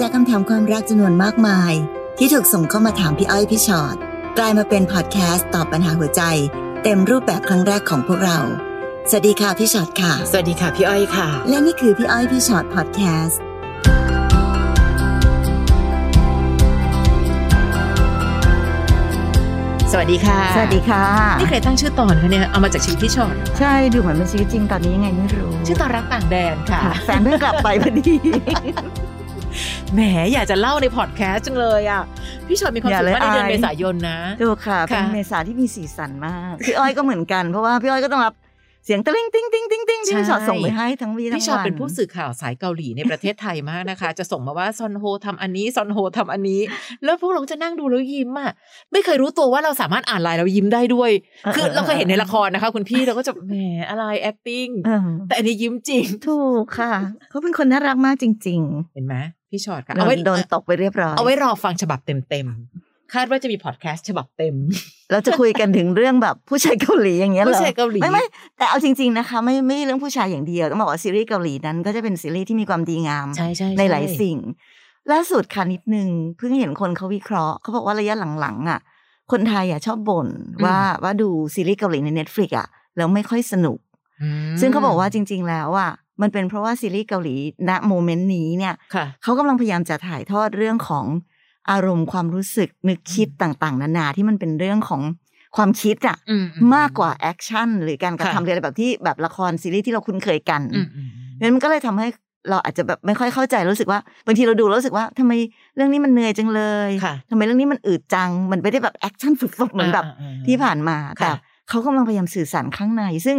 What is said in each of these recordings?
จากคำถามความรักจำนวนมากมาย ที่ถูกส่งเข้ามาถามพี่อ้อยพี่ชอ็อตกลายมาเป็นพอดแคสต์ตอบปัญหาหัวใจ เต็มรูปแบบครั้งแรกของพวกเรา สวัสดีค่ะพี่ชอ็อตค่ะ สวัสดีค่ะพี่อ้อยค่ะ และนี่คือพี่อ้อยพี่ชอ็อตพอดแคสต์สวัสดีค่ะ สวัสดีค่ะ นี่ใครตั้งชื่อตอนคะเนี่ย เอามาจากชีวิตพี่ฉอดใช่ดูเหมือนเป็นชีวิตจริงตอนนี้ยังไงไม่รู้ ชื่อตอนรักต่างแดนค่ะค่ะแฟนเพิ่งกลับไปพอดี แหมอยากจะเล่าในพอดแคสต์จังเลยอะ พี่ชอตมีความอย่าสุขเลยมากในเดือนอายเมษายนนะดูค่ะ เป็นค่ะเมษาที่มีสีสันมาก พี่อ้อยก็เหมือนกัน เพราะว่าพี่อ้อยก็ต้องรับเสียงติ้งติ้งติ้งติ้งติ้งที่พี่ฉอดส่งไปให้ทั้งวี่ทั้งวันพี่ฉอดเป็นผู้สื่อข่าวสายเกาหลีในประเทศไทยมากนะคะ จะส่งมาว่าซอนโฮทำอันนี้ซอนโฮทำอันนี้ แล้วพวกเราจะนั่งดูแล้วยิ้มอะไม่เคยรู้ตัวว่าเราสามารถอ่านไลน์แล้วยิ้มได้ด้วย คือเราเคยเห็นในละครนะคะ คุณพี่เราก็จะแหมอะไร acting เออแต่อันนี้ยิ้มจริง ถูกค่ะเขาเป็นคนน่ารักมากจริงเห็นไหม พี่ชอตๆค่ะโดเอาไว้นโดนตกไปเรียบร้อย เอาไว้รอฟังฉบับเต็มๆคาดว่าจะมีพอดแคสต์ฉบับเต็ม เราจะคุยกันถึงเรื่องแบบผู้ชายเกาหลีอย่างเงี้ยเหรอผู้ชายเกาหลีไม่ไม่แต่เอาจริงๆนะคะไม่ไม่เรื่องผู้ชายอย่างเดียวต้องบอกว่าซีรีส์เกาหลีนั้นก็จะเป็นซีรีส์ที่มีความดีงามใช่ใช่ในหลายสิ่ง ล่าสุดค่ะนิดนึงเพิ่งเห็นคนเขาวิเคราะห์เขาบอกว่าระยะหลังๆอะ คนไทยอะชอบบ่นว่าว่าดูซีรีส์เกาหลีใน Netflix อะแล้วไม่ค่อยสนุกอืมซึ่งเขาบอกว่าจริง ๆ แล้วอะ มันเป็นเพราะว่าซีรีส์เกาหลีณ moment นี้เนี่ยค่ะเขากำลังพยายามจะถ่ายทอดเรื่องของอารมณ์ความรู้สึกนึกคิดต่าง ๆ นานาที่มันเป็นเรื่องของความคิดอะอือืมากกว่า action หรือการกระค่ะทำอะไรแบบที่แบบละครซีรีส์ที่เราคุ้นเคยกันอืมอืมนั้นมันก็เลยทำให้เราอาจจะแบบไม่ค่อยเข้าใจรู้สึกว่าบางทีเราดูแล้วรู้สึกว่าทำไมเรื่องนี้มันเหนื่อยจังเลยค่ะทำไมเรื่องนี้มันอืดจัง มันไม่ได้แบบ action ฝึกๆเหมือนแบบาอ่าที่ผ่านมาค่ะแต่เขากำลังพยายามสื่อสารข้างใน ซึ่ง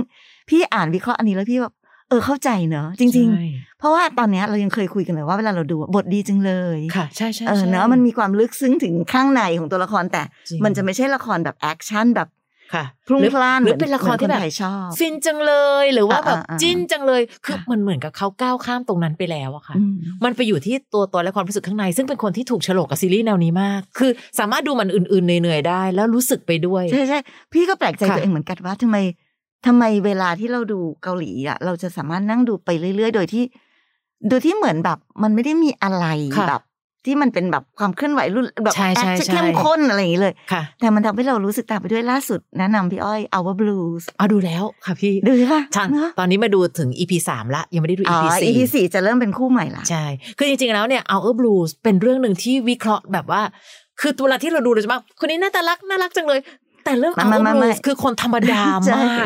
พี่อ่านวิเคราะห์อันนี้แล้วพี่แบบ เออเข้าใจเนอะจริงใช่ๆเพราะว่าตอนเนี้ยเรายังเคยคุยกันเลยว่าเวลาเราดูอะบทดีจังเลยค่ะใช่ใช่เออใช่เนอะมันมีความลึกซึ้งถึงข้างในของตัวละครแต่จริงมันจะไม่ใช่ละครแบบ action แบบค่ะพลุ่งหรือพล่านหรือเป็นละครที่แบบเหมือนคนไทยชอบฟินจังเลยหรือว่าแบบอ่าอ่าจิ้นจังเลยคือค่ะมันเหมือนกับเขาก้าวข้ามตรงนั้นไปแล้วอะค่ะอืมมันไปอยู่ที่ตัวตนและความรู้สึกข้างใน ซึ่งเป็นคนที่ถูกโฉลกกับซีรีส์แนวนี้มาก คือสามารถดูมันเอื่อยๆเนือยๆได้ แล้วรู้สึกไปด้วยใช่ใช่พี่ก็แปลกใจค่ะตัวเองเหมือนกันว่าทำไม ทำไมเวลาที่เราดูเกาหลีอะเราจะสามารถนั่งดูไปเรื่อย ๆ โดยที่โดยที่เหมือนแบบ มันไม่ได้มีอะไรค่ะแบบ ที่มันเป็นแบบความเคลื่อนไหวรุ่นแบบใช่ใช่ action ใช่เข้มข้นอะไรอย่างนี้เลยค่ะแต่มันทำให้เรารู้สึกตามไปด้วยล่าสุด แนะนำพี่อ้อย Our Blues เอาดูแล้วค่ะพี่ ดูใช่ปะทันเนอะตอนนี้มาดูถึง EP สามละ ยังไม่ได้ดูอ๋อ EP สี่ EP สี่จะเริ่มเป็นคู่ใหม่ละใช่ คือจริงๆแล้วเนี่ย Our Blues เป็นเรื่องหนึ่งที่วิเคราะห์แบบว่าคือเวลาที่เราดูเราจะว่าคนนี้น่าตารักน่ารักจังเลย แต่เรื่องไม่ Our ไม่ไม่ Blues คือคนธรรมดาใช่มาก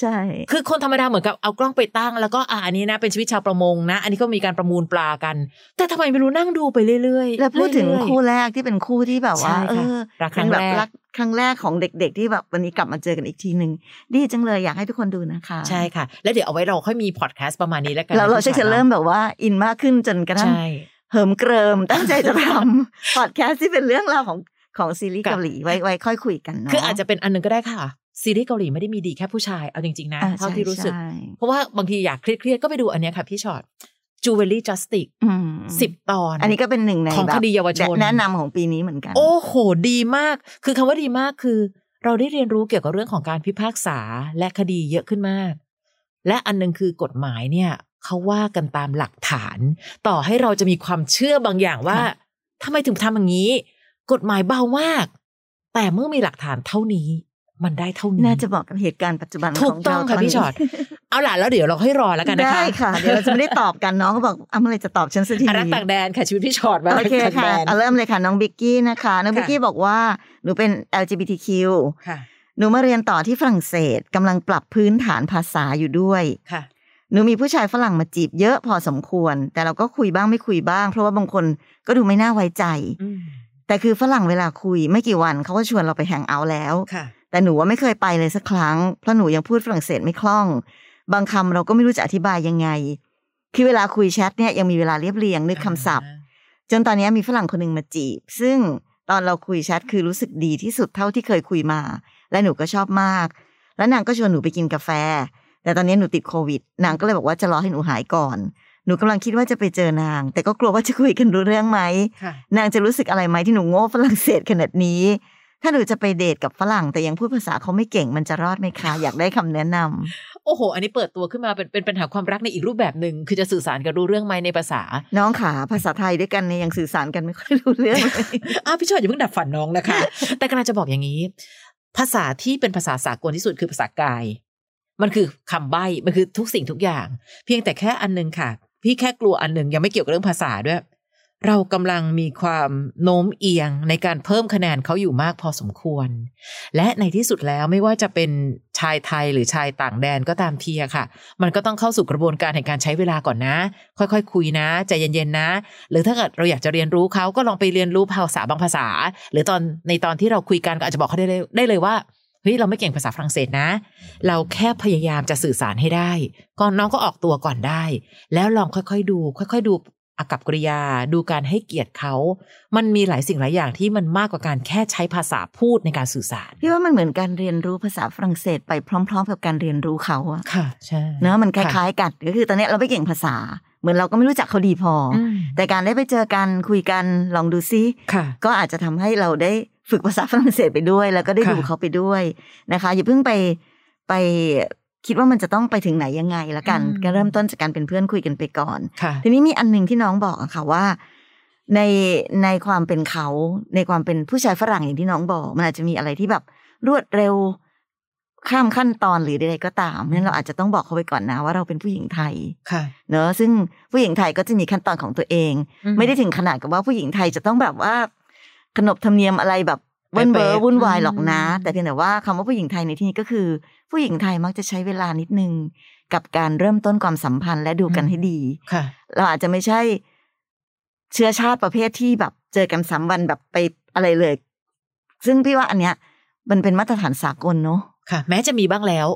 ใช่ คือคนธรรมดาเหมือนกับเอากล้องไปตั้ง แล้วก็อ่าอันนี้นะเป็นชีวิตชาวประมงนะ อันนี้ก็มีการประมูลปลากัน แต่ทำไมไม่รู้นั่งดูไปเรื่อยๆ แล้วพูดถึงเรื่อยๆคู่แรกที่เป็นคู่ที่แบบว่าใช่เอค่ะอรักครั้เป็งนแบบแรกรักครั้งแรกของเด็กๆ ที่แบบวันนี้กลับมาเจอกันอีกทีหนึ่งดีจังเลยอยากให้ทุกคนดูนะคะ ใช่ค่ะ แล้วเดี๋ยวเอาไว้เราค่อยมีพอดแคสต์ประมาณนี้แล้วกันเราเราพี่จะฉอดเริ่มแบบว่าอินมากขึ้นจนกระทั่งใช่เหิมเกริมตั้งใจจะทำพอดแคสต์ที่เป็นเรื่องราวของ ของซีรีส์ค่ะเกาหลีไว้ไว้ค่อยคุยกันเนาะคืออาจจะเป็นอันหนึงก็ได้ค่ะซีรีส์เกาหลีไม่ได้มีดีแค่ผู้ชายเอาจริง ๆ นะอ่เท่าที่รู้สึกใช่เพราะว่าบางทีอยากเครียดๆก็ไปดูอันเนี้ยค่ะพี่ชอต Jewelry Justice อืมสิบตอน อันนี้ก็เป็นหนึ่งในของแบบคดีเยาวชนแนะนำของปีนี้เหมือนกัน โอ้โห ดีมาก คือคำว่าดีมากคือ เราได้เรียนรู้เกี่ยวกับเรื่องของการพิพากษาและคดีเยอะขึ้นมาก และอันหนึงคือกฎหมายเนี่ยเขาว่ากันตามหลักฐาน ต่อให้เราจะมีความเชื่อบางอย่างว่าค่ะทำไมถึงทำอย่างนี้ กฎหมายเบามาก แต่เมื่อมีหลักฐานเท่านี้ มันได้เท่านี้น่าจะบอกกับเหตุการณ์ปัจจุบันถูขกองต้เราองค่ะตนพี่นี้ชอตเอาล่ะแล้วเดี๋ยวเราให้รอแล้วกันนะคะได้ค่ะเดี๋ยวเราจะไม่ได้ตอบกันน้องก็บอกอ้าวเมื่อไหรจะตอบฉันสักทีอารักต่างแดนค่ะชีวิตพี่ชอตมาโอเครักต่างค่ะแดนเอาเริ่มเลยค่ะน้องบิกกี้นะคะน้องค่ะบิกกี้บอกว่าหนูเป็น LGBTQ ค่ะหนูมาเรียนต่อที่ฝรั่งเศสกำลังปรับพื้นฐานภาษาอยู่ด้วยค่ะหนูมีผู้ชายฝรั่งมาจีบเยอะพอสมควร แต่เราก็คุยบ้างไม่คุยบ้าง เพราะว่าบางคนก็ดูไม่น่าไว้ใจอืม แต่คือฝรั่งเวลาคุยไม่กี่วันเขาก็ชวนเราไปแฮงเอาท์แล้วค่ะแต่หนูว่าไม่เคยไปเลยสักครั้งเพราะหนูยังพูดฝรั่งเศสไม่คล่อง บางคำเราก็ไม่รู้จะอธิบายยังไง คือเวลาคุยแชทเนี่ยยังมีเวลาเรียบเรียงนึกคำศัพท์ จนตอนนี้มีฝรั่งคนหนึ่งมาจีบ ซึ่งตอนเราคุยแชทคือรู้สึกดีที่สุดเท่าที่เคยคุยมา และหนูก็ชอบมาก แล้วนางก็ชวนหนูไปกินกาแฟ แต่ตอนนี้หนูติดโควิด นางก็เลยบอกว่าจะรอให้หนูหายก่อน หนูกำลังคิดว่าจะไปเจอนาง แต่ก็กลัวว่าจะคุยกันรู้เรื่องไหมค่ะนางจะรู้สึกอะไรไหมที่หนูโง่ฝรั่งเศสขนาดนี้ ถ้าหนูจะไปเดทกับฝรั่ง แต่ยังพูดภาษาเขาไม่เก่งมันจะรอดไหมคะ อยากได้คำแนะนำโอ้โห อันนี้เปิดตัวขึ้นมาเป็นเป็นปัญหาความรักในอีกรูปแบบหนึ่งคือจะสื่อสารกันรู้เรื่องไหมในภาษา น้องขาภาษาไทยด้วยกันเนี่ยยังสื่อสารกันไม่ค่อยรู้เรื่องเลยอ้าวพี่ชอดอย่าเพิ่งดับฝันน้องนะคะ แต่กำลังจะบอกอย่างนี้ ภาษาที่เป็นภาษาสากลที่สุดคือภาษากายมันคือคำใบ้ มันคือทุกสิ่งทุกอย่าง เพียงแต่แค่อันหนึงค่ะ พี่แค่กลัวอันหนึ่งยังไม่เกี่ยวกับเรื่องภาษาด้วย เรากำลังมีความโน้มเอียงในการเพิ่มคะแนนเขาอยู่มากพอสมควร และในที่สุดแล้วไม่ว่าจะเป็นชายไทยหรือชายต่างแดนก็ตามทีอะค่ะ มันก็ต้องเข้าสู่กระบวนการแห่งการใช้เวลาก่อนนะ ค่อยๆคุยนะใจเย็นๆนะ หรือถ้าเกิดเราอยากจะเรียนรู้เขาก็ลองไปเรียนรู้ภาษาบางภาษา หรือตอนในตอนที่เราคุยกันก็อาจจะบอกเขาได้เลยได้เลยว่า เฮ้ยเราไม่เก่งภาษาฝรั่งเศสนะ เราแค่พยายามจะสื่อสารให้ได้ ก่อนน้องก็ออกตัวก่อนได้ แล้วลองค่อยๆดู ค่อยๆดูอากับกริยา ดูการให้เกียรติเขา มันมีหลายสิ่งหลายอย่างที่มันมากกว่าการแค่ใช้ภาษาพูดในการสื่อสาร พี่ว่ามันเหมือนการเรียนรู้ภาษาฝรั่งเศสไปพร้อม ๆ กับการเรียนรู้เขาอะค่ะ ใช่ เนอะมันคล้าย ๆ กันก็คือตอนเนี้ยเราไม่เก่งภาษา เหมือนเราก็ไม่รู้จักเขาดีพอออืมแต่การได้ไปเจอกันคุยกันลองดูซิค่ะก็อาจจะทำให้เราได้ ฝึกภาษาฝรั่งเศสไปด้วย แล้วก็ได้ค่ะดูเขาไปด้วยนะคะอย่าเพิ่งไปไปคิดว่ามันจะต้องไปถึงไหนยังไงละกันอืมก็เริ่มต้นจากการเป็นเพื่อนคุยกันไปก่อนค่ะทีนี้มีอันหนึ่งที่น้องบอกอะค่ะว่า ในในความเป็นเขาในความเป็นผู้ชายฝรั่งอย่างที่น้องบอก มันอาจจะมีอะไรที่แบบรวดเร็วข้ามขั้นตอนหรือใดๆก็ตามนั้นเราอาจจะต้องบอกเขาไปก่อนนะ ว่าเราเป็นผู้หญิงไทยค่ะ เนอะซึ่งผู้หญิงไทยก็จะมีขั้นตอนของตัวเองอืมไม่ได้ถึงขนาดกับว่าผู้หญิงไทยจะต้องแบบว่า ขนบธรรมเนียมอะไรแบบเวินเบอเป๊ะร์ๆวุ่นวายหรอกนะอืมแต่เพียงแต่ว่าคำว่าผู้หญิงไทยในที่นี้ก็คือ ผู้หญิงไทยมักจะใช้เวลานิดนึง กับการเริ่มต้นความสัมพันธ์และดูกันให้ดีค่ะ เราอาจจะไม่ใช่ เชื้อชาติประเภทที่แบบ เจอกันสามวันแบบไปอะไรเลย ซึ่งพี่ว่าอันเนี้ย มันเป็นมาตรฐานสากลเนาะค่ะ แม้จะมีบ้างแล้ว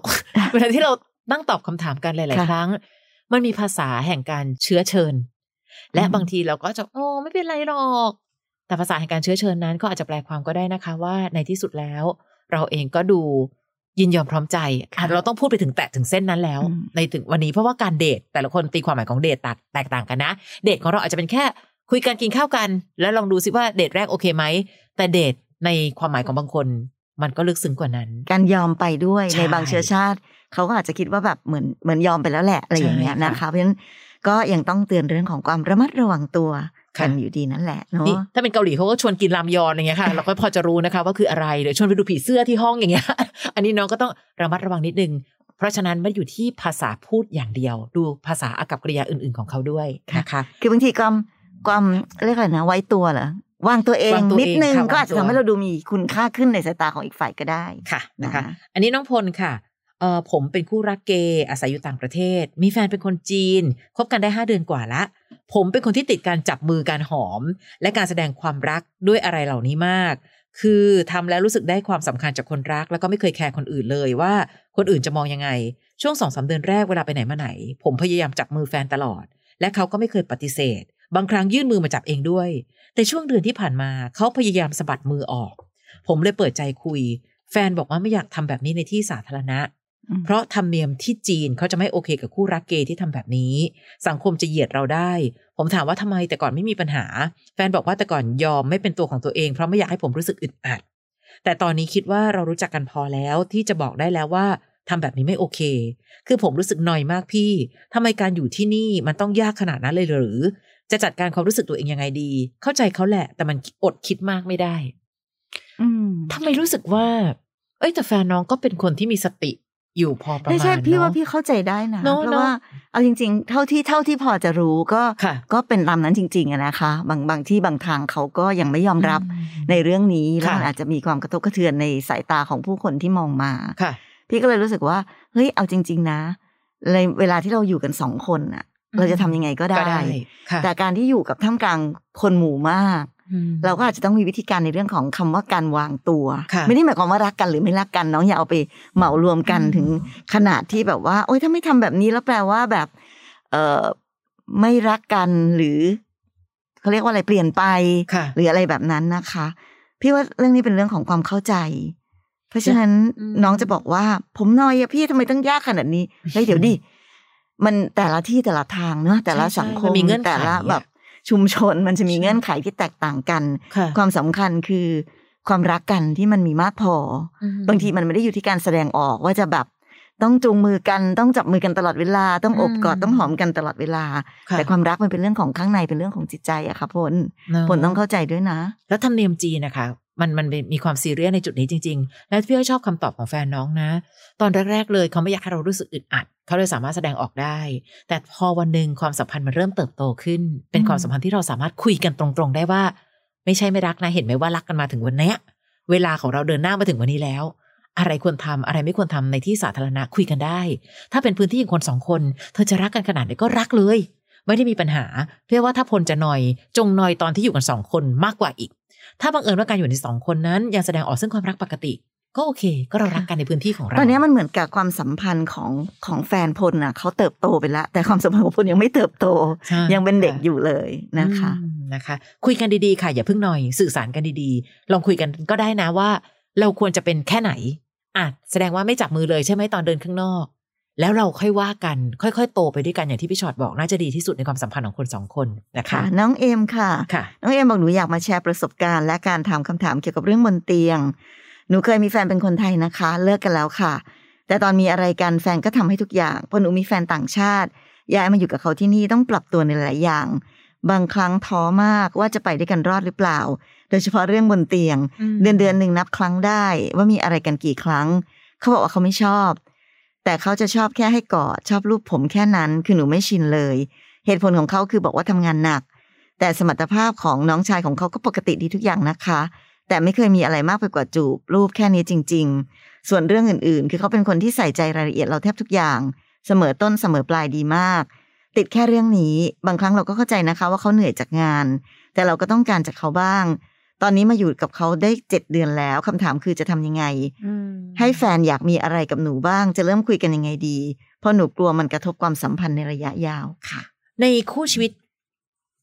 เวลาที่เราตั้งตอบคำถามกันหลายค่ะๆครั้ง มันมีภาษาแห่งการเชื้อเชิญ และอืมบางทีเราก็จะโอ้ไม่เป็นไรหรอก แต่ภาษาแห่งการเชื้อเชิญนั้นก็อาจจะแปลความก็ได้นะคะว่าในที่สุดแล้ว เราเองก็ดูยินยอมพร้อมใจอาจเราต้องพูดไปถึงแตะถึงเส้นนั้นแล้วอืมในถึงวันนี้เพราะว่าการเดทแต่ละคนตีความหมายของเดทแตกแตกต่างกันนะ เดทของเราอาจจะเป็นแค่คุยกันกินข้าวกัน แล้วลองดูซิว่าเดทแรกโอเคไหม แต่เดทในความหมายของบางคน มันก็ลึกซึ้งกว่านั้น การยอมไปด้วยใช่ในบางเชื้อชาติ เขาก็อาจจะคิดว่าแบบเหมือนเหมือนยอมไปแล้วแหละอะไรอย่างเงี้ยใช่ค่ะนะคะเพราะฉะนั้น ก็ยังต้องเตือนเรื่องของความระมัดระวังตัวค่ะกันอยู่ดีนั่นแหละเนาะนี่ถ้าเป็นเกาหลีเขาก็ชวนกินรามยอนอะไรเงี้ยค่ะ เราก็พอจะรู้นะคะว่าคืออะไรหรือชวนไปดูผีเสื้อที่ห้องอย่างเงี้ย อันนี้น้องก็ต้องระมัดระวังนิดนึง เพราะฉะนั้นไม่ได้อยู่ที่ภาษาพูดอย่างเดียว ดูภาษาอากับกริยาอื่น ๆของเขาด้วยนะคะคือบางทีความความเรียกอะไรนะไว้ตัวเหรอวางตัวเองวางตัวเองนิดนึงค่ะก็อาจจะวางตัวทำให้เราดูมีคุณค่าขึ้นในสายตาของอีกฝ่ายก็ได้ค่ะนะคะนะอันนี้น้องพลค่ะ เออผมเป็นคู่รักเกย์อาศัยอยู่ต่างประเทศ มีแฟนเป็นคนจีนคบกันได้ห้าเดือนกว่าละ ผมเป็นคนที่ติดการจับมือการหอม และการแสดงความรักด้วยอะไรเหล่านี้มาก คือทำแล้วรู้สึกได้ความสำคัญจากคนรัก แล้วก็ไม่เคยแคร์คนอื่นเลยว่า คนอื่นจะมองยังไง ช่วงสองสาเดือนแรกเวลาไปไหนมาไหน ผมพยายามจับมือแฟนตลอด และเขาก็ไม่เคยปฏิเสธ บางครั้งยื่นมือมาจับเองด้วย แต่ช่วงเดือนที่ผ่านมาเขาพยายามสะบัดมือออก ผมเลยเปิดใจคุย แฟนบอกว่าไม่อยากทำแบบนี้ในที่สาธารณะ เพราะธรรมเนียมที่จีนเขาจะไม่โอเคกับคู่รักเกย์ที่ทำแบบนี้ สังคมจะเหยียดเราได้ ผมถามว่าทำไมแต่ก่อนไม่มีปัญหา แฟนบอกว่าแต่ก่อนยอมไม่เป็นตัวของตัวเองเพราะไม่อยากให้ผมรู้สึกอึดอัด แต่ตอนนี้คิดว่าเรารู้จักกันพอแล้วที่จะบอกได้แล้วว่าทำแบบนี้ไม่โอเค คือผมรู้สึกหน่อยมากพี่ทำไมการอยู่ที่นี่มันต้องยากขนาดนั้นเลยหรือ จะจัดการความรู้สึกตัวเองยังไงดี เข้าใจเขาแหละ แต่มันอดคิดมากไม่ได้ อืมทำไมรู้สึกว่า เอ้ยแต่แฟนน้องก็เป็นคนที่มีสติ อยู่พอประไม่มาณใช่พี่ว่าเนอะพี่เข้าใจได้นะเนอะเพราะว่าเนอะเอาจริง ๆ เท่าที่เท่าที่พอจะรู้ก็ค่ะก็เป็นตามนั้นจริงๆอะนะคะ บางบางที่บางทางเขาก็ยังไม่ยอมรับในเรื่องนี้แล้วค่ะมันอาจจะมีความกระทบกระเทือนในสายตาของผู้คนที่มองมาค่ะ พี่ก็เลยรู้สึกว่าเฮ้ยเอาจริง ๆ นะในเวลาที่เราอยู่กันสองคนน่ะอืมเราจะทำยังไงก็ได้ก็ได้ค่ะแต่การที่อยู่กับท่ามกลางคนหมู่มากอืม เราก็อาจจะต้องมีวิธีการในเรื่องของคำว่าการวางตัวค่ะไม่ได้หมายความว่ารักกันหรือไม่รักกันน้องอย่าเอาไปเหมารวมกันอืมถึงขนาดที่แบบว่า โอ๊ยถ้าไม่ทำแบบนี้แล้วแปลว่าแบบ เออไม่รักกันหรือเขาเรียกว่าอะไรเปลี่ยนไปค่ะหรืออะไรแบบนั้นนะคะ พี่ว่าเรื่องนี้เป็นเรื่องของความเข้าใจ เพราะฉะนั้นอืมน้องจะบอกว่า ผมน้อยอะพี่ทำไมต้องยากขนาดนี้เฮ้ยเดี๋ยวดิมันแต่ละที่แต่ละทางเนอะแต่ละใช่สังคมัมนมีเงื่อนไขแต่ละอะแบบ ชุมชนมันจะมีใช่เงื่อนไขที่แตกต่างกันค่ะความสำคัญคือความรักกันที่มันมีมากพอ บางทีมันไม่ได้อยู่ที่การแสดงออกว่าจะแบบต้องจูงมือกันต้องจับมือกันตลอดเวลา ต้องอบกอดต้องหอมกันตลอดเวลาค่ะแต่ความรักมันเป็นเรื่องของข้างในเป็นเรื่องของจิตใจอะค่ะพลเนอะพลต้องเข้าใจด้วยนะ แล้วธรรมเนียมจีนนะคะมันมันมีความซีเรียสในจุดนี้จริง ๆ และพี่อ้อยชอบคำตอบของแฟนน้องนะ ตอนแรก ๆ เลยเขาไม่อยากให้เรารู้สึกอึดอัด เขาเลยสามารถแสดงออกได้ แต่พอวันหนึ่งความสัมพันธ์มันเริ่มเติบโตขึ้น เป็นความสัมพันธ์ที่เราสามารถคุยกันตรงๆได้ว่า ไม่ใช่ไม่รักนะเห็นไหมว่ารักกันมาถึงวันเนี้ยเวลาของเราเดินหน้ามาถึงวันนี้แล้ว อะไรควรทำอะไรไม่ควรทำในที่สาธารณะคุยกันได้ ถ้าเป็นพื้นที่ของคนสองคน เธอจะรักกันขนาดไหนก็รักเลย ไม่ได้มีปัญหา เพื่อว่าถ้าพลจะหนอย จงหนอยตอนที่อยู่กันสองคนมากกว่าอีก ถ้าบังเอิญว่าการอยู่ในสองคนนั้นยังแสดงออกซึ่งความรักปกติ ก็โอเค ก็เรารักกันในพื้นที่ของเราตอนนี้มันเหมือนกับความสัมพันธ์ของของแฟนพลน่ะเขาเติบโตไปแล้วแต่ความสัมพันธ์ของพลยังไม่เติบโตใช่ยังเป็นเด็กค่ะอยู่เลยนะคะอืมนะคะ คุยกันดีๆค่ะ อย่าเพิ่งหน่อยสื่อสารกันดีๆ ลองคุยกันก็ได้นะว่า เราควรจะเป็นแค่ไหนอะแสดงว่าไม่จับมือเลยใช่ไหมตอนเดินข้างนอก แล้วเราค่อยว่ากันค่อยๆ โตไปด้วยกันอย่างที่พี่ชอตบอกน่าจะดีที่สุดในความสัมพันธ์ของคนสองคนนะคะค่ะน้องเอมค่ะค่ะ น้องเอมบอกหนูอยากมาแชร์ประสบการณ์ และการถามคำถามเกี่ยวกับเรื่องบนเตียง หนูเคยมีแฟนเป็นคนไทยนะคะ เลิกกันแล้วค่ะ แต่ตอนมีอะไรกันแฟนก็ทำให้ทุกอย่างพอหนูมีแฟนต่างชาติย้ายมาอยู่กับเขาที่นี่ต้องปรับตัวในหลายอย่าง บางครั้งท้อมากว่าจะไปด้วยกันรอดหรือเปล่า โดยเฉพาะเรื่องบนเตียงอืมเดือนเดือนหนึ่งนับครั้งได้ ว่ามีอะไรกันกี่ครั้ง เขาบอกว่าเขาไม่ชอบ แต่เขาจะชอบแค่ให้กอดชอบรูปผมแค่นั้นคือหนูไม่ชินเลย เหตุผลของเขาคือบอกว่าทำงานหนัก แต่สมรรถภาพของน้องชายของเขาก็ปกติดีทุกอย่างนะคะ แต่ไม่เคยมีอะไรมากไปกว่าจูบรูปแค่นี้จริง ๆ ส่วนเรื่องอื่นๆ คือเขาเป็นคนที่ใส่ใจรายละเอียดเราแทบทุกอย่าง เสมอต้นเสมอปลายดีมาก ติดแค่เรื่องนี้ บางครั้งเราก็เข้าใจนะคะ ว่าเขาเหนื่อยจากงาน แต่เราก็ต้องการจากเขาบ้าง ตอนนี้มาอยู่กับเขาได้เจ็ดเดือนแล้วคำถามคือจะทำยังไงให้แฟนอยากมีอะไรกับหนูบ้าง จะเริ่มคุยกันยังไงดี เพราะหนูกลัวมันกระทบความสัมพันธ์ในระยะยาวค่ะ ในคู่ชีวิต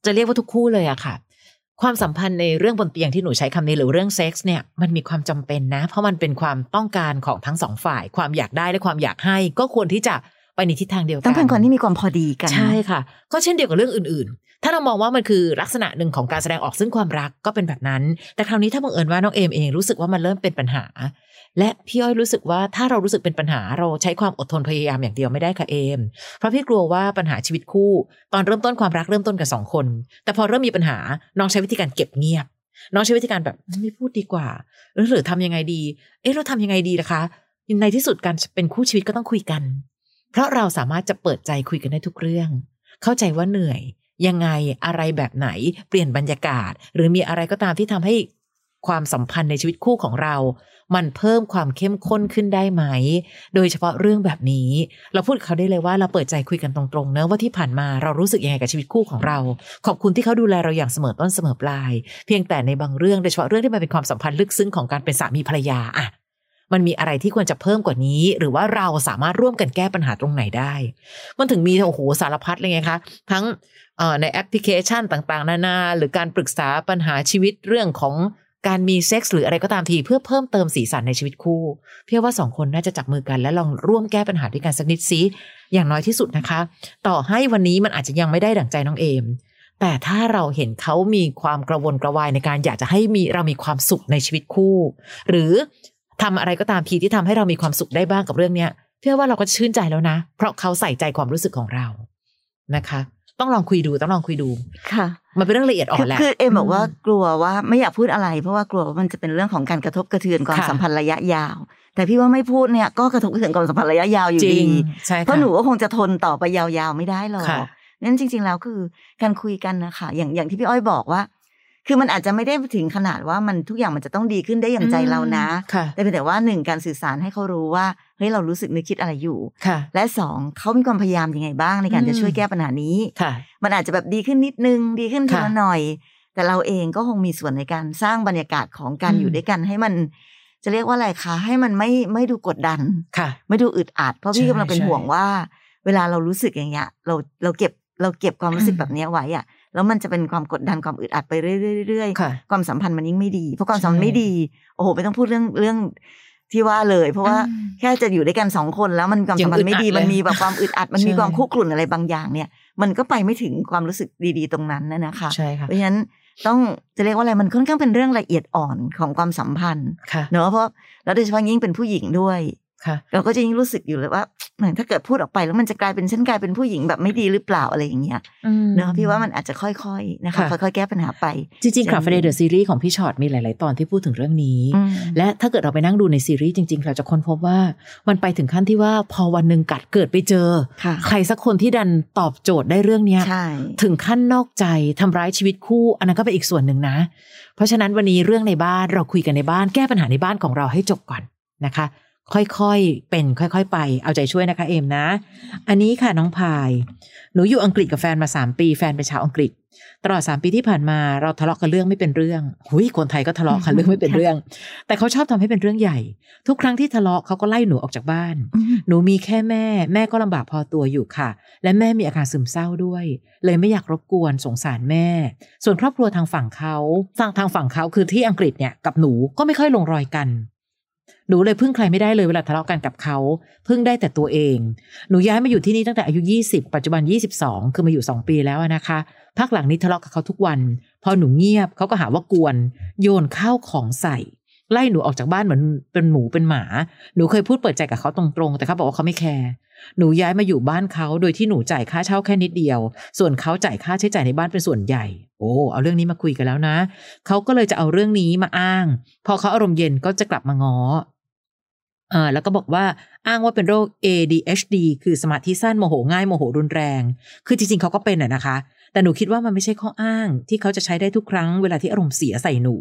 จะเรียกว่าทุกคู่เลยอะค่ะ ความสัมพันธ์ในเรื่องบนเตียงที่หนูใช้คำนี้หรือเรื่องเซ็กส์เนี่ยมันมีความจำเป็นนะ เพราะมันเป็นความต้องการของทั้งสองฝ่าย ความอยากได้และความอยากให้ ก็ควรที่จะไปในทิศทางเดียวกันต้องเป็นคนที่มีความพอดีกันใช่ค่ะ ก็เช่นเดียวกับเรื่องอื่น ๆ ถ้าเรามองว่ามันคือลักษณะหนึ่งของการแสดงออกซึ่งความรักก็เป็นแบบนั้น แต่คราวนี้ถ้าบังเอิญว่าน้องเอมเองรู้สึกว่ามันเริ่มเป็นปัญหา และพี่อ้อยรู้สึกว่าถ้าเรารู้สึกเป็นปัญหาเราใช้ความอดทนพยายามอย่างเดียวไม่ได้ค่ะเอม เพราะพี่กลัวว่าปัญหาชีวิตคู่ ตอนเริ่มต้นความรักเริ่มต้นกับสองคน แต่พอเริ่มมีปัญหาน้องใช้วิธีการเก็บเงียบ น้องใช้วิธีการแบบไม่พูดดีกว่า หรือหรือทำยังไงดี เอ๊ะเราทำยังไงดีล่ะคะ ในที่สุดการเป็นคู่ชีวิตก็ต้องคุยกัน เพราะเราสามารถจะเปิดใจคุยกันได้ทุกเรื่อง เข้าใจว่าเหนื่อยยังไงอะไรแบบไหนเปลี่ยนบรรยากาศ หรือมีอะไรก็ตามที่ทำให้ ความสัมพันธ์ในชีวิตคู่ของเรา มันเพิ่มความเข้มข้นขึ้นได้ไหม โดยเฉพาะเรื่องแบบนี้ เราพูดกับเขาได้เลยว่าเราเปิดใจคุยกันตรงๆเนอะว่าที่ผ่านมาเรารู้สึกยังไงกับชีวิตคู่ของเรา ขอบคุณที่เขาดูแลเราอย่างเสมอต้นเสมอปลาย เพียงแต่ในบางเรื่องโดยเฉพาะเรื่องที่มันเป็นความสัมพันธ์ลึกซึ้งของการเป็นสามีภรรยาอะมันมีอะไรที่ควรจะเพิ่มกว่านี้ หรือว่าเราสามารถร่วมกันแก้ปัญหาตรงไหนได้ มันถึงมีโอ้โหสารพัดเลยไงคะ ทั้งในแอปพลิเคชันต่างๆ นานา หรือการปรึกษาปัญหาชีวิตเรื่องของ การมีเซ็กส์หรืออะไรก็ตามทีเพื่อเพิ่มเติมสีสันในชีวิตคู่เพื่อว่าสองคนน่าจะจับมือกัน และลองร่วมแก้ปัญหาด้วยกันสักนิดซิอย่างน้อยที่สุดนะคะ ต่อให้วันนี้มันอาจจะยังไม่ได้ดั่งใจน้องเอม แต่ถ้าเราเห็นเขามีความกระวนกระวายในการอยากจะให้มีเรามีความสุขในชีวิตคู่ หรือทำอะไรก็ตามทีที่ทำให้เรามีความสุขได้บ้างกับเรื่องเนี้ยเพื่อว่าเราก็ชื่นใจแล้วนะ เพราะเขาใส่ใจความรู้สึกของเรานะคะ ต้องลองคุยดูต้องลองคุยดูค่ะ มันเป็นเรื่องละเอียดอ่อคืนแหละคือเอมบอกว่ากลัวว่าไม่อยากพูดอะไร เพราะว่ากลัวว่ามันจะเป็นเรื่องของการกระทบกระเทือนความค่ะสัมพันธ์ระยะยาว แต่พี่ว่าไม่พูดเนี่ยก็กระทบกระเทือนความสัมพันธ์ระยะยาวอยู่จริดีงใช่ค่ะเพราะหนูก็คงจะทนต่อไปยาวๆไม่ได้หรอกค่ะงั้นจริง ๆ แล้วคือการคุยกันนะคะอย่างอย่างที่พี่อ้อยบอกว่า คือมันอาจจะไม่ได้ถึงขนาดว่ามันทุกอย่างมันจะต้องดีขึ้นได้อย่างใจเรานะค่ะแต่เป็นแต่ว่าหนึ่งการสื่อสารให้เขารู้ว่าเฮ้ยเรารู้สึกนึกคิดอะไรอยู่ค่ะและสองเขามีความพยายามยังไงบ้างในการอืมจะช่วยแก้ปัญหานี้ค่ะมันอาจจะแบบดีขึ้นนิดนึงดีขึ้นทีค่ะละหน่อย แต่เราเองก็คงมีส่วนในการสร้างบรรยากาศของการอืมอยู่ด้วยกันให้มันจะเรียกว่าอะไรคะให้มันไม่ไม่ดูกดดันค่ะ ไม่ดูอึดอัด เพราะพี่ใช่กำลังเป็นใช่ห่วงว่า เวลาเรารู้สึกอย่างเงี้ย เราเราเก็บเราเก็บความรู้สึกอืมแบบเนี้ยไว้อะ แล้วมันจะเป็นความกดดันความอึดอัดไปเรื่อยๆค่ะความสัมพันธ์มันยิ่งไม่ดี เพราะความสัมพันธ์ใช่ไม่ดี โอ้โหไม่ต้องพูดเรื่องเรื่องที่ว่าเลย เพราะว่าอืมแค่จะอยู่ด้วยกันสองคนแล้วมันความสัมพันธ์ไม่ดียังอึดอัดเลยมันมีแบบความอึดอัดมันมีใช่ความคุกรุ่นอะไรบางอย่างเนี่ย มันก็ไปไม่ถึงความรู้สึกดีๆตรงนั้นนะนะคะใช่ค่ะเพราะฉะนั้นต้องจะเรียกว่าอะไรมันค่อนข้างเป็นเรื่องละเอียดอ่อนของความสัมพันธ์ค่ะเนอะเพราะแล้วโดยเฉพาะยิ่งเป็นผู้หญิงด้วยค่ะเราก็จะยิ่งรู้สึกอยู่เลยว่า เหมือนถ้าเกิดพูดออกไปแล้วมันจะกลายเป็นฉันกลายเป็นผู้หญิงแบบไม่ดีหรือเปล่าอะไรอย่างเงี้ยเนอะพี่ว่ามันอาจจะค่อยๆนะคะค่ะค่อยๆแก้ปัญหาไป จริงๆ Club Friday The Series ของพี่ฉอดมีหลาย ๆ ตอนที่พูดถึงเรื่องนี้อืมและถ้าเกิดเราไปนั่งดูในซีรีส์จริง ๆ เราจะค้นพบว่ามันไปถึงขั้นที่ว่าพอวันหนึ่งกัดเกิดไปเจอค่ะใครสักคนที่ดันตอบโจทย์ได้เรื่องเนี้ยใช่ถึงขั้นนอกใจทำร้ายชีวิตคู่ อันนั้นก็เป็นอีกส่วนหนึ่งนะ เพราะฉะนั้นวันนี้เรื่องในบ้านเราคุยกันในบ้านแก้ปัญหาในบ้านของเราให้จบก่อนนะคะ ค่อยๆ เป็นค่อยๆ ไป เอาใจช่วยนะคะเอมนะ อันนี้ค่ะน้องพาย หนูอยู่อังกฤษกับแฟนมาสามปี แฟนเป็นชาวอังกฤษ ตลอดสามปีที่ผ่านมาเราทะเลาะกันเรื่องไม่เป็นเรื่อง หุยคนไทยก็ทะเลาะกันเรื่องไม่เป็นเรื่อง แต่เขาชอบทำให้เป็นเรื่องใหญ่ ทุกครั้งที่ทะเลาะเขาก็ไล่หนูออกจากบ้านอืมหนูมีแค่แม่ แม่ก็ลำบากพอตัวอยู่ค่ะ และแม่มีอาการซึมเศร้าด้วย เลยไม่อยากรบกวนสงสารแม่ ส่วนครอบครัวทางฝั่งเขาทางทางฝั่งเขาคือที่อังกฤษเนี่ยกับหนูก็ไม่ค่อยลงรอยกัน หนูเลยพึ่งใครไม่ได้เลยเวลาทะเลาะกันกับเขาพึ่งได้แต่ตัวเอง หนูย้ายมาอยู่ที่นี่ตั้งแต่อายุ 20 ปัจจุบัน 22 คือมาอยู่ 2 ปีแล้วนะคะพักหลังนี้ทะเลาะกับเขาทุกวัน พอหนูเงียบเขาก็หาว่ากวน โยนข้าวของใส่ ไล่หนูออกจากบ้านเหมือนเป็นหมูเป็นหมา หนูเคยพูดเปิดใจกับเขาตรงๆ แต่เขาบอกว่าเขาไม่แคร์ หนูย้ายมาอยู่บ้านเขาโดยที่หนูจ่ายค่าเช่าแค่นิดเดียว ส่วนเขาจ่ายค่าใช้จ่ายในบ้านเป็นส่วนใหญ่ โอ้ เอาเรื่องนี้มาคุยกันแล้วนะ เขาก็เลยจะเอาเรื่องนี้มาอ้าง พอเขาอารมณ์เย็นก็จะกลับมาง้ออแล้วก็บอกว่าอ้างว่าเป็นโรค ADHD คือสมาธิสั้นโมโหง่ายโมโหรุนแรง คือจริงๆเขาก็เป็นอะนะคะ แต่หนูคิดว่ามันไม่ใช่ข้ออ้าง ที่เขาจะใช้ได้ทุกครั้งเวลาที่อารมณ์เสียใส่หนู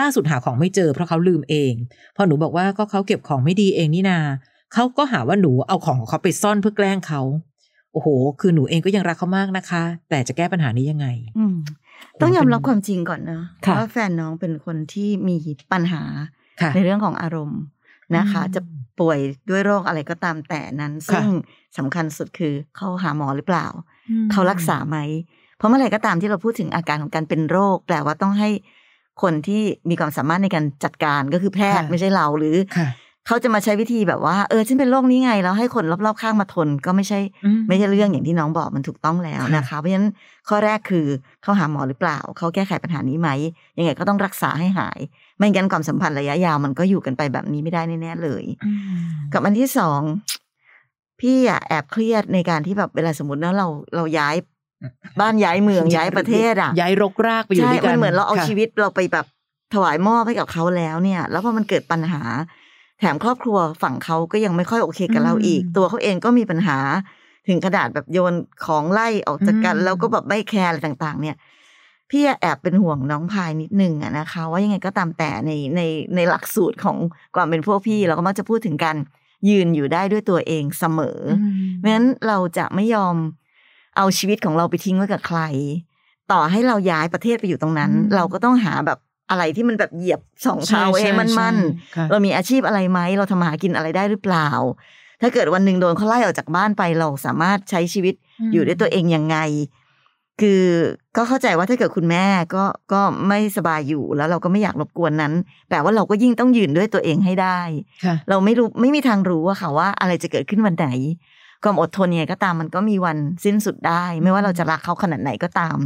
ล่าสุดหาของไม่เจอเพราะเขาลืมเอง พอหนูบอกว่าก็เขาเก็บของไม่ดีเองนี่นา เขาก็หาว่าหนูเอาของของเขาไปซ่อนเพื่อแกล้งเขา โอ้โห คือหนูเองก็ยังรักเขามากนะคะ แต่จะแก้ปัญหานี้ยังไง อืมต้องยอมรับความจริงก่อนนะค่ะว่าแฟนน้องเป็นคนที่มีปัญหาค่ะในเรื่องของอารมณ์นะคะอืมจะป่วยด้วยโรคอะไรก็ตามแต่นั้น ซึ่งสำคัญสุดคือเขาหาหมอหรือเปล่า เขารักษาไหม เพราะเมื่อไหร่ก็ตามที่เราพูดถึงอาการของการเป็นโรค แปลว่าต้องให้คนที่มีความสามารถในการจัดการก็คือแพทย์ค่ะไม่ใช่เราหรือค่ะเขาจะมาใช้วิธีแบบว่าเออฉันเป็นโรคนี้ไงแล้วให้คนรอบๆข้างมาทนก็ไม่ใช่อืมไม่ใช่เรื่องอย่างที่น้องบอกมันถูกต้องแล้วค่ะนะคะ เพราะฉะนั้นข้อแรกคือเขาหาหมอหรือเปล่าเขาแก้ไขปัญหานี้ไหมยังไงก็ต้องรักษาให้หาย ไม่งั้นความสัมพันธ์ระยะยาวมันก็อยู่กันไปแบบนี้ไม่ได้แน่ๆเลยอืมกับอันที่สอง พี่อะแอบเครียดในการที่แบบเวลาสมมตินะเราเราย้าย บ้านย้ายเมืองย้ายประเทศอะย้ายรกรากไปอยู่ใช่ด้วยกันมันเหมือนเราเอาค่ะชีวิตเราไปแบบถวายมอบให้กับเขาแล้วเนี่ย แล้วพอมันเกิดปัญหา แถมครอบครัวฝั่งเขาก็ยังไม่ค่อยโอเคกับเราอีก ตัวเขาเองก็มีปัญหา ถึงขนาดแบบโยนของไล่ออกจากกัน แล้วก็แบบไม่แคร์อะไรต่าง ๆ เนี่ย พี่แอบเป็นห่วงน้องพายนิดนึงอะนะคะ ว่ายังไงก็ตามแต่ในในในหลักสูตรของความเป็นพวกพี่เราก็มักจะพูดถึงการ ยืนอยู่ได้ด้วยตัวเองเสมออเพราะฉะนั้นเราจะไม่ยอมเอาชีวิตของเราไปทิ้งไว้กับใคร ต่อให้เราย้ายประเทศไปอยู่ตรงนั้นอืมเราก็ต้องหาแบบอะไรที่มันแบบเหยียบสองเท้าไว้ให้มันมั่นค่ะเรามีอาชีพอะไรไหมเราทำมาหากินอะไรได้หรือเปล่า ถ้าเกิดวันหนึ่งโดนเขาไล่ออกจากบ้านไปเราสามารถใช้ชีวิตอืมอยู่ด้วยตัวเองยังไง คือก็เข้าใจว่าถ้าเกิดคุณแม่ก็ก็ไม่สบายอยู่แล้วเราก็ไม่อยากรบกวนนั้นแปลว่าเราก็ยิ่งต้องยืนด้วยตัวเองให้ได้ค่ะเราไม่รู้ไม่มีทางรู้อะค่ะว่าอะไรจะเกิดขึ้นวันไหนความอดทนยังไงก็ตามมันก็มีวันสิ้นสุดได้ ไม่ว่าเราจะรักเขาขนาดไหนก็ตาม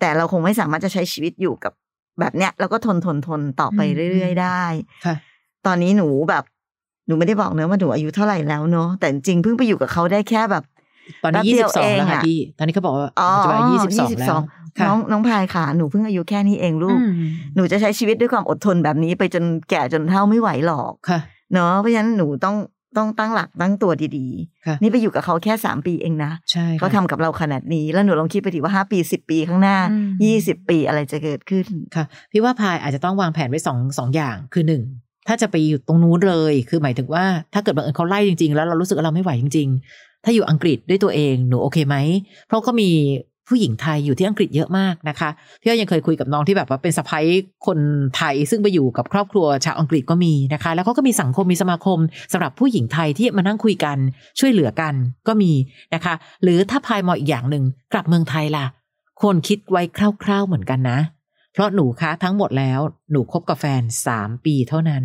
แต่เราคงไม่สามารถจะใช้ชีวิตอยู่กับแบบเนี้ยแล้วก็ทนทนทนต่อไปอืมเรื่อยๆได้ค่ะตอนนี้หนูแบบหนูไม่ได้บอกเนอะว่าหนูอายุเท่าไหร่แล้วเนอะแต่จริงๆเพิ่งไปอยู่กับเขาได้แค่แบบ ตอนนี้แป๊บยี่เดีสิยวบสองเองแล้วค่ะอะพี่ ตอนนี้เขาบอกว่าอ๋อปัจจุบันยี่สิบสองแล้วค่ะน้องน้องพายค่ะ หนูเพิ่งอายุแค่นี้เองลูกอืมหนูจะใช้ชีวิตด้วยความอดทนแบบนี้ไปจนแก่จนเท่าไม่ไหวหรอกค่ะเนาะเพราะฉะนั้นหนูต้องต้องตั้งหลักตั้งตัวดีค่ะๆนี่ไปอยู่กับเขาแค่สามปีเองนะใช่ค่ะเขาทำกับเราขนาดนี้ แล้วหนูลองคิดไปดิว่าห้าปีสิบปีข้างหน้าอืมยี่สิบปีอะไรจะเกิดขึ้นค่ะ พี่ว่าพายอาจจะต้องวางแผนไว้สองสองอย่างคือหนึ่งถ้าจะไปอยู่ตรงนู้นเลย คือหมายถึงว่าถ้าเกิดบังเอิญเขาไล่จริงๆ แล้วเรารู้สึกว่าเราไม่ไหวจริงๆ ถ้าอยู่อังกฤษด้วยตัวเองหนูโอเคไหม เพราะก็มีผู้หญิงไทยอยู่ที่อังกฤษเยอะมากนะคะพี่ก็ยังเคยคุยกับน้องที่แบบว่าเป็นสะพ้ายคนไทย ซึ่งไปอยู่กับครอบครัวชาวอังกฤษก็มีนะคะ แล้วเขาก็มีสังคมมีสมาคมสำหรับผู้หญิงไทยที่มานั่งคุยกันช่วยเหลือกันก็มีนะคะ หรือถ้าพายมออีกอย่างหนึ่งกลับเมืองไทยล่ะควรคิดไว้คร่าว ๆเหมือนกันนะ เพราะหนูคะทั้งหมดแล้วหนูคบกับแฟนสามปีเท่านั้น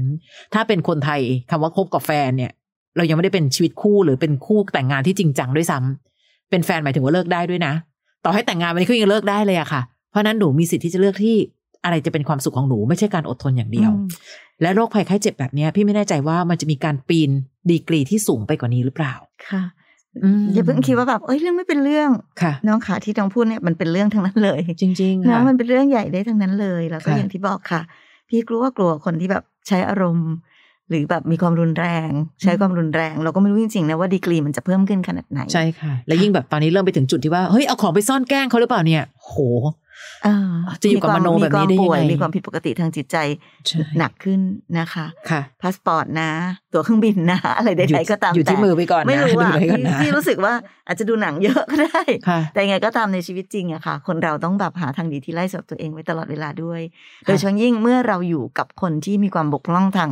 ถ้าเป็นคนไทยคำว่าคบกับแฟนเนี่ย เรายังไม่ได้เป็นชีวิตคู่หรือเป็นคู่แต่งงานที่จริงจังด้วยซ้ำเป็นแฟนหมายถึงว่าเลิกได้ด้วยนะ ต่อให้แต่งงานวันนี้เขายังเลิกได้เลยอะค่ะ เพราะนั้นหนูมีสิทธิ์ที่จะเลือกที่อะไรจะเป็นความสุขของหนูไม่ใช่การอดทนอย่างเดียวอืมและโรคภัยไข้เจ็บแบบเนี้ยพี่ไม่แน่ใจว่ามันจะมีการปีนดีกรีที่สูงไปกว่านี้หรือเปล่าค่ะอืมอย่าเพิ่งคิดว่าแบบเอ้ยเรื่องไม่เป็นเรื่องค่ะ น้องขาที่น้องพูดเนี่ยมันเป็นเรื่องทั้งนั้นเลย จริงๆนะค่ะมันเป็นเรื่องใหญ่ได้ทั้งนั้นเลย แล้วก็ค่ะอย่างที่บอกค่ะ พี่กลัวกลัวคนที่แบบใช้อารมณ์ หรือแบบมีความรุนแรง ใช้ความรุนแรง เราก็ไม่รู้จริงๆนะว่าดีกรีมันจะเพิ่มขึ้นขนาดไหน ใช่ค่ะ และยิ่งแบบตอนนี้เริ่มไปถึงจุดที่ว่าเฮ้ยเอาของไปซ่อนแกล้งเขาหรือเปล่าเนี่ยโหเออจะอยู่กับมโนแบบนี้ได้ยังไงมีความป่วยมีความผิดปกติทางจิตใจใช่หนักขึ้นนะคะค่ะพาสปอร์ตนะ ตั๋วเครื่องบินนะ อะไรอยู่ใดๆก็ตามอยู่ที่แต่มือไปก่อนนะไม่รู้ดูอะไว้ก่อนพี่นะพี่รู้สึกว่าอาจจะดูหนังเยอะก็ได้ค่ะแต่ยังไงก็ตามในชีวิตจริงอะค่ะ คนเราต้องแบบหาทางดีที่ไล่สำหรับตัวเองไว้ตลอดเวลาด้วยค่ะโดยเฉพาะยิ่งเมื่อเราอยู่กับคนที่มีความบกพร่องทาง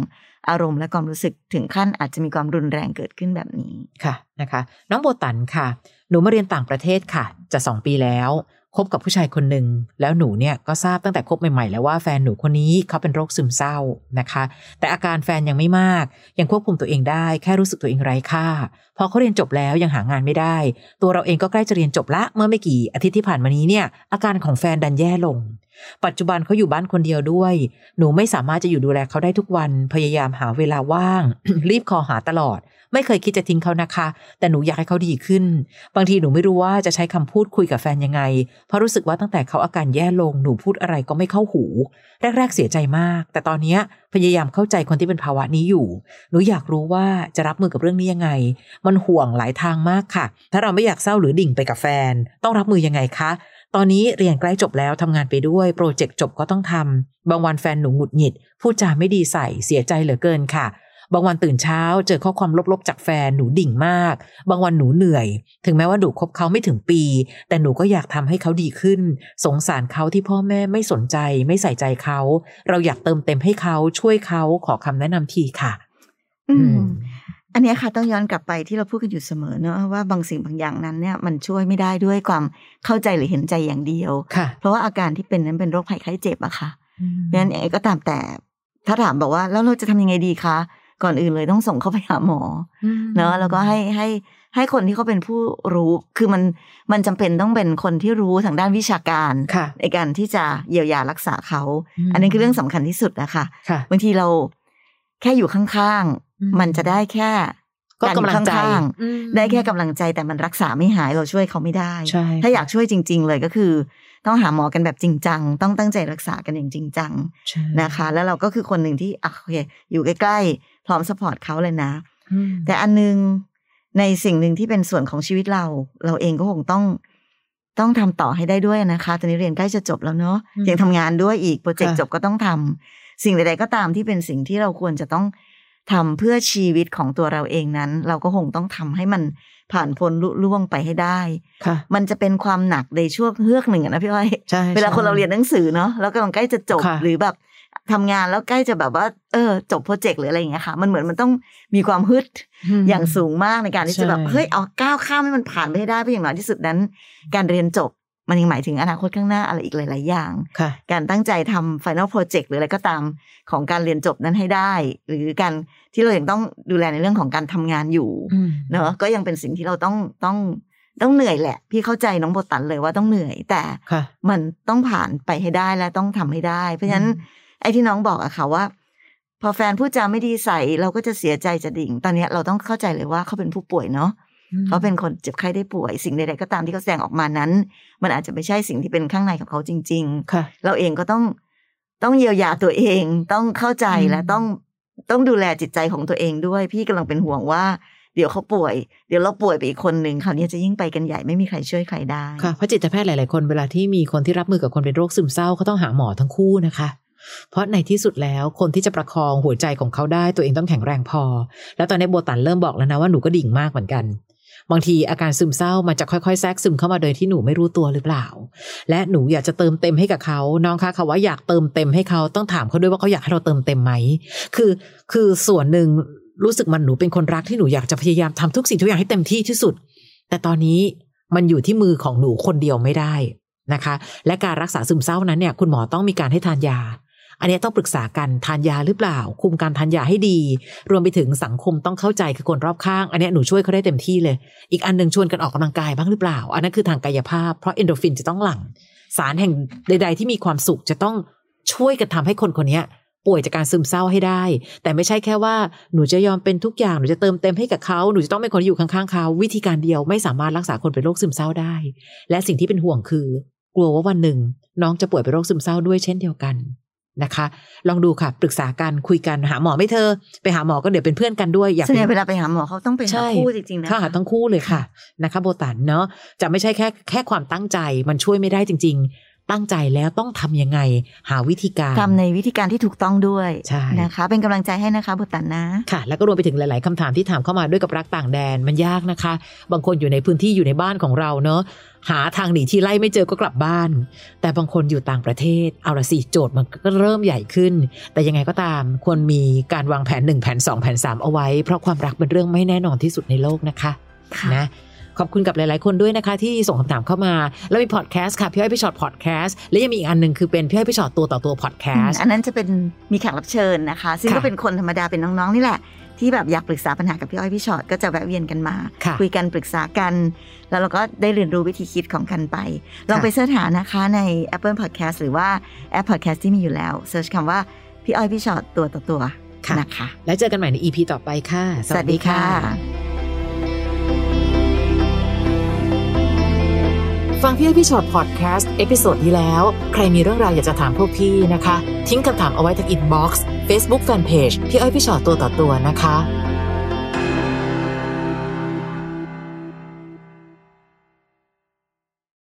อารมณ์และความรู้สึกถึงขั้นอาจจะมีความรุนแรงเกิดขึ้นแบบนี้ค่ะนะคะ น้องโบตันค่ะ หนูมาเรียนต่างประเทศค่ะ จะสองปีแล้วคบกับผู้ชายคนหนึ่งแล้วหนูเนี่ยก็ทราบตั้งแต่คบใหม่ๆ แล้วว่าแฟนหนูคนนี้เขาเป็นโรคซึมเศร้านะคะ แต่อาการแฟนยังไม่มาก ยังควบคุมตัวเองได้ แค่รู้สึกตัวเองไร้ค่า พอเขาเรียนจบแล้วยังหางานไม่ได้ ตัวเราเองก็ใกล้จะเรียนจบละเมื่อไม่กี่อาทิตย์ที่ผ่านมานี้เนี่ยอาการของแฟนดันแย่ลง ปัจจุบันเขาอยู่บ้านคนเดียวด้วย หนูไม่สามารถจะอยู่ดูแลเขาได้ทุกวัน พยายามหาเวลาว่าง รีบคอหาตลอด ไม่เคยคิดจะทิ้งเขานะคะ แต่หนูอยากให้เขาดีขึ้น บางทีหนูไม่รู้ว่าจะใช้คำพูดคุยกับแฟนยังไง เพราะรู้สึกว่าตั้งแต่เขาอาการแย่ลง หนูพูดอะไรก็ไม่เข้าหู แรก ๆ เสียใจมาก แต่ตอนนี้พยายามเข้าใจคนที่เป็นภาวะนี้อยู่ หนูอยากรู้ว่าจะรับมือกับเรื่องนี้ยังไง มันห่วงหลายทางมากค่ะ ถ้าเราไม่อยากเศร้าหรือดิ่งไปกับแฟน ต้องรับมือยังไงคะ ตอนนี้เรียนใกล้จบแล้วทำงานไปด้วยโปรเจกต์จบก็ต้องทำบางวันแฟนหนูหงุดหงิดพูดจาไม่ดีใส่เสียใจเหลือเกินค่ะ บางวันตื่นเช้าเจอข้อความลบๆจากแฟนหนูดิ่งมาก บางวันหนูเหนื่อย ถึงแม้ว่าหนูคบเขาไม่ถึงปี แต่หนูก็อยากทำให้เขาดีขึ้น สงสารเขาที่พ่อแม่ไม่สนใจ ไม่ใส่ใจเขา เราอยากเติมเต็มให้เขาช่วยเขาขอคำแนะนำทีค่ะ อือืมม อันเนี้ยค่ะต้องย้อนกลับไปที่เราพูดกันอยู่เสมอเนอะว่าบางสิ่งบางอย่างนั้นเนี่ยมันช่วยไม่ได้ด้วยความเข้าใจหรือเห็นใจอย่างเดียวค่ะเพราะว่าอาการที่เป็นนั้นเป็นโรคภัยไข้เจ็บอะค่ะเพราะฉะนั้นยังไงก็ตามแต่ถ้าถามบอกว่าแล้วเราจะทำยังไงดีคะก่อนอื่นเลยต้องส่งเข้าไปหาหมออเนอะแล้วก็ให้ให้ให้คนที่เขาเป็นผู้รู้คือมันมันจำเป็นต้องเป็นคนที่รู้ทางด้านวิชาการค่ะในการที่จะเยียวยารักษาเขาอืมอันนี้คือเรื่องสำคัญที่สุดนะคะค่ะบางทีเราแค่อยู่ข้างอื มๆมันจะได้แค่ก็กำลังใจารอยู่ข้างอืมๆได้แค่กำลังใจแต่มันรักษาไม่หายเราช่วยเขาไม่ได้ใช่ถ้าอยากช่วยจริง ๆ เลยก็คือ ต้องหาหมอกันแบบจริงจังต้องตั้งใจรักษากันอย่างจริงจังใช่นะคะ แล้วเราก็คือคนหนึ่งที่อะโอเคอยู่ใกล้ๆพร้อม support เขาเลยนะอืมแต่อันนึงในสิ่งหนึ่งที่เป็นส่วนของชีวิตเรา เราเองก็คงต้องต้องทำต่อให้ได้ด้วยนะคะ ตอนนี้เรียนใกล้จะจบแล้วเนาะยังทำงานด้วยอีก project จบก็ต้องทำสิ่งใดๆก็ตามที่เป็นสิ่งที่เราควรจะต้อง ทำเพื่อชีวิตของตัวเราเองนั้น เราก็คงต้องทำให้มันผ่านพ้นลุล่วงไปให้ได้ ค่ะ มันจะเป็นความหนักในช่วงเฮือกหนึ่งอะนะพี่อ้อย ใช่เวลาใช่คนเราเรียนหนังสือเนาะแล้วกำลังใกล้จะจบค่ะ หรือแบบทำงานแล้วใกล้จะแบบว่า เออ จบโปรเจกต์หรืออะไรอย่างเงี้ยค่ะ มันเหมือนมันต้องมีความฮึด ม อย่างสูงมากในการที่จะแบบใช่ เฮ้ยเอาก้าวข้ามให้มันผ่านไปให้ได้เพราะอย่างน้อยที่สุดนั้น การเรียนจบ มันยังหมายถึงอนาคตข้างหน้าอะไรอีกหลาย ๆ อย่างค่ะการตั้งใจทำ final project หรืออะไรก็ตามของการเรียนจบนั้นให้ได้ หรือการที่เรายังต้องดูแลในเรื่องของการทำงานอยู่อืมเนอะก็ยังเป็นสิ่งที่เราต้องต้องต้องเหนื่อยแหละ พี่เข้าใจน้องโบตันเลยว่าต้องเหนื่อย แต่ค่ะมันต้องผ่านไปให้ได้และต้องทำให้ได้ เพราะฉะนั้นอืมไอ้ที่น้องบอกอะค่ะว่า พอแฟนพูดจาไม่ดีใส่เราก็จะเสียใจจะดิ่ง ตอนเนี้ยเราต้องเข้าใจเลยว่าเขาเป็นผู้ป่วยเนาะ เขาเป็นคนเจ็บไข้ได้ป่วย สิ่งใดๆก็ตามที่เขาแสดงออกมานั้น มันอาจจะไม่ใช่สิ่งที่เป็นข้างในของเขาจริงๆค่ะเราเองก็ต้องต้องเยียวยาตัวเองต้องเข้าใจอืมและต้องต้องดูแลจิตใจของตัวเองด้วย พี่กำลังเป็นห่วงว่าเดี๋ยวเขาป่วย เดี๋ยวเราป่วยไปอีกคนหนึ่งคราวนี้จะยิ่งไปกันใหญ่ไม่มีใครช่วยใครได้ค่ะเพราะจิตแพทย์หลาย ๆ คนเวลาที่มีคนที่รับมือกับคนเป็นโรคซึมเศร้าเขาต้องหาหมอทั้งคู่นะคะ เพราะในที่สุดแล้วคนที่จะประคองหัวใจของเขาได้ตัวเองต้องแข็งแรงพอ แล้วตอนนี้โบตันเริ่มบอกแล้วนะว่าหนูก็ดิ่งมากเหมือนกัน บางทีอาการซึมเศร้ามันจะค่อยๆแทรกซึมเข้ามาโดยที่หนูไม่รู้ตัวหรือเปล่า และหนูอยากจะเติมเต็มให้กับเขาน้องคะคำว่าอยากเติมเต็มให้เขาต้องถามเขาด้วยว่าเขาอยากให้เราเติมเต็มไหมคือคือส่วนหนึ่งรู้สึกมันหนูเป็นคนรักที่หนูอยากจะพยายามทำทุกสิ่งทุกอย่างให้เต็มที่ที่สุด แต่ตอนนี้มันอยู่ที่มือของหนูคนเดียวไม่ได้นะคะ และการรักษาซึมเศร้านั้นเนี่ยคุณหมอต้องมีการให้ทานยา อันนี้ต้องปรึกษากันทานยาหรือเปล่า คุมการทานยาให้ดี รวมไปถึงสังคมต้องเข้าใจคือคนรอบข้าง อันนี้หนูช่วยเขาได้เต็มที่เลย อีกอันหนึ่งชวนกันออกกำลังกายบ้างหรือเปล่า อันนั้นคือทางกายภาพ เพราะเอนโดฟินจะต้องหลั่งสารแห่งใด ๆ ที่มีความสุขจะต้องช่วยกันทำให้คนคนนี้ป่วยจากการซึมเศร้าให้ได้ แต่ไม่ใช่แค่ว่าหนูจะยอมเป็นทุกอย่างหนูจะเติมเต็มให้กับเขาหนูจะต้องเป็นคนที่อยู่ข้างๆเขาวิธีการเดียวไม่สามารถรักษาคนเป็นโรคซึมเศร้าได้ และสิ่งที่เป็นห่วงคือ กลัวว่าวันหนึ่ง น้องจะป่วยเป็นโรคซึมเศร้าด้วยเช่นเดียวกัน นะคะ ลองดูค่ะ ปรึกษากันคุยกันหาหมอไม่เธอ ไปหาหมอก็เดี๋ยวเป็นเพื่อนกันด้วยอยากส่วนใหญ่เวลาไปหาหมอเขาต้องไปหาใช่คู่จริงๆนะค่ะหาทั้งคู่เลยค่ะนะคะ โบตันเนาะจะไม่ใช่แค่แค่ความตั้งใจมันช่วยไม่ได้จริง ๆ ตั้งใจแล้วต้องทำยังไง หาวิธีการทำในวิธีการที่ถูกต้องด้วยใช่นะคะ เป็นกำลังใจให้นะคะบุตรตันนะค่ะ แล้วก็รวมไปถึงหลาย ๆคำถามที่ถามเข้ามาด้วยกับรักต่างแดนมันยากนะคะ บางคนอยู่ในพื้นที่อยู่ในบ้านของเราเนาะหาทางหนีที่ไล่ไม่เจอก็กลับบ้าน แต่บางคนอยู่ต่างประเทศ เอาละสิโจทย์มันก็เริ่มใหญ่ขึ้น แต่ยังไงก็ตาม ควรมีการวางแผน 1 แผน 2 แผน 3 เอาไว้ เพราะความรักเป็นเรื่องไม่แน่นอนที่สุดในโลกนะคะค่ะนะ ขอบคุณกับหลาย ๆ คนด้วยนะคะ ที่ส่งคำถามเข้ามา แล้วมีพอดแคสต์ค่ะพี่อ้อยพี่ชอตพอดแคสต์และยังมีอีกอันหนึ่งคือเป็นพี่อ้อยพี่ชอตตัวต่อตัวพอดแคสต์อันนั้นจะเป็นมีแขกรับเชิญนะคะ ซึ่งค่ะก็เป็นคนธรรมดาเป็นน้อง ๆ นี่แหละที่แบบอยากปรึกษาปัญหากับพี่อ้อยพี่ชอตก็จะแวะเวียนกันมาค่ะคุยกันปรึกษากัน แล้วเราก็ได้เรียนรู้วิธีคิดของกันไป ลองค่ะไปเสิร์ชหานะคะใน Apple Podcast หรือว่าแอป Podcast ที่มีอยู่แล้ว search คำว่าพี่อ้อยพี่ฉอดตัวต่อตัวค่ะนะคะ แล้วเจอกันใหม่ใน EP ต่อไปค่ะ สวัสดีค่ะ ฟังพี่อ้อยพี่ฉอดพอดแคสต์ episode ที่แล้ว ใครมีเรื่องราวอยากจะถามพวกพี่นะคะ ทิ้งคำถามเอาไว้ที่ inbox Facebook fanpage พี่อ้อยพี่ฉอดตัวต่อตัวนะคะ